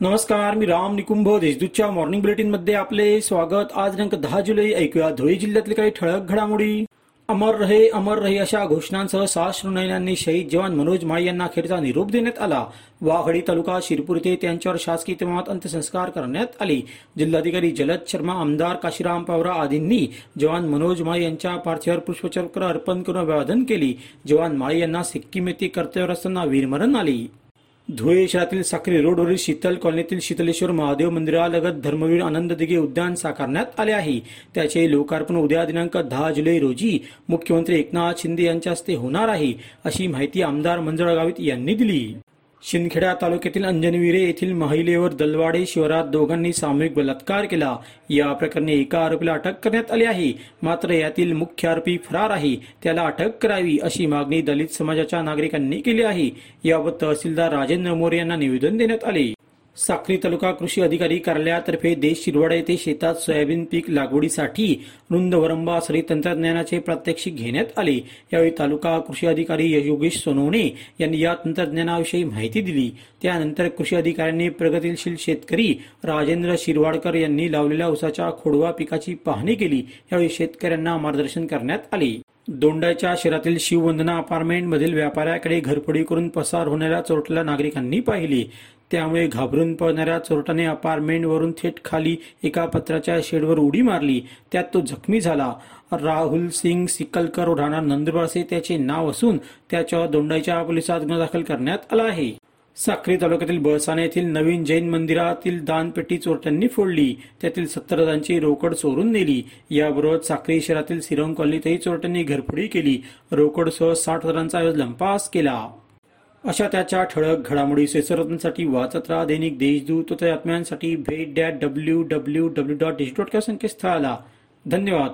नमस्कार मी राम निकुंभ देशदूतच्या मॉर्निंग बुलेटिनमध्ये आपले स्वागत. आज दिनांक दहा जुलै ऐकूया धुळे जिल्ह्यातील काही ठळक घडामोडी. अमर रहे अमर रहे अशा घोषणांसह सहा श्रेणींनी शहीद जवान मनोज माळी यांना अखेरचा निरोप देण्यात आला. वाघडी तालुका शिरपूर येथे त्यांच्यावर शासकीय इतमामात अंत्यसंस्कार करण्यात आले. जिल्हाधिकारी जलद शर्मा आमदार काशीराम पावरा आदींनी जवान मनोज माळी यांच्या पार्थिवावर पुष्पचक्र अर्पण करून अभिवादन केली. जवान माळी यांना सिक्कीम येथे कर्तव्यावर असताना वीरमरण आले. धुळे शहरातील साक्री रोडवरील शीतल कॉलनीतील शीतलेश्वर महादेव मंदिरालगत धर्मवीर आनंद दिघे उद्यान साकारण्यात आले आहे. त्याचे लोकार्पण उद्या दिनांक दहा जुलै रोजी मुख्यमंत्री एकनाथ शिंदे यांच्या हस्ते होणार आहे अशी माहिती आमदार मंजुळा गावित यांनी दिली. शिंदखेडा तालुक्यातील अंजनविरे येथील महिलेवर दलवाडे शिवारात दोघांनी सामूहिक बलात्कार केला. या प्रकरणी एका आरोपीला अटक करण्यात आली आहे. मात्र यातील मुख्य आरोपी फरार आहे. त्याला अटक करावी अशी मागणी दलित समाजाच्या नागरिकांनी केली आहे. याबाबत तहसीलदार राजेंद्र मोरे यांना निवेदन देण्यात आले. साक्री तालुका कृषी अधिकारी कार्यालयातर्फे देश शिरवाडा येथे शेतात सोयाबीन पीक लागवडीसाठी रुंद वरंबा सरी तंत्रज्ञानाचे प्रात्यक्षिक घेण्यात आले. यावेळी तालुका कृषी अधिकारी योगेश सोनवणे यांनी या तंत्रज्ञानाविषयी माहिती दिली. त्यानंतर कृषी अधिकाऱ्यांनी प्रगतीशील शेतकरी राजेंद्र शिरवाडकर यांनी लावलेल्या उसाच्या खोडवा पिकाची पाहणी केली. यावेळी शेतकऱ्यांना मार्गदर्शन करण्यात आले. दोंडाच्या शहरातील शिववंदना अपार्टमेंट मधील व्यापाऱ्याकडे घरफोडी करून पसार होणाऱ्या चोरट्याला नागरिकांनी पाहिले. त्यामुळे घाबरून पळणाऱ्या चोरट्याने अपार्टमेंटवरून थेट खाली एका पत्राच्या शेडवर उडी मारली. त्यात तो जखमी झाला. राहुल सिंग सिकलकर राहणार नंदुरबासे त्याचे नाव असून त्याच्यावर दोंडाईच्या पोलिसात गुन्हा दाखल करण्यात आला आहे. साक्री तालुक्यातील बळसाने येथील नवीन जैन मंदिरातील दानपेटी चोरट्यांनी फोडली. त्यातील सत्तर जणांची रोकड चोरून नेली. याबरोबर साक्री शहरातील सिरोंग कॉलनीतही चोरट्यांनी घरफोडी केली. रोकडसह साठ हजारांचा लंपास केला. अशा त्याच्या ठळक घडामोडी सेसरत्नसाठी वाचत राहा. दैनिक देशदूत आत्म्यांसाठी भेट डॅट डब्ल्यू डब्ल्यू डब्ल्यू डॉट संकेतस्थळाला. धन्यवाद.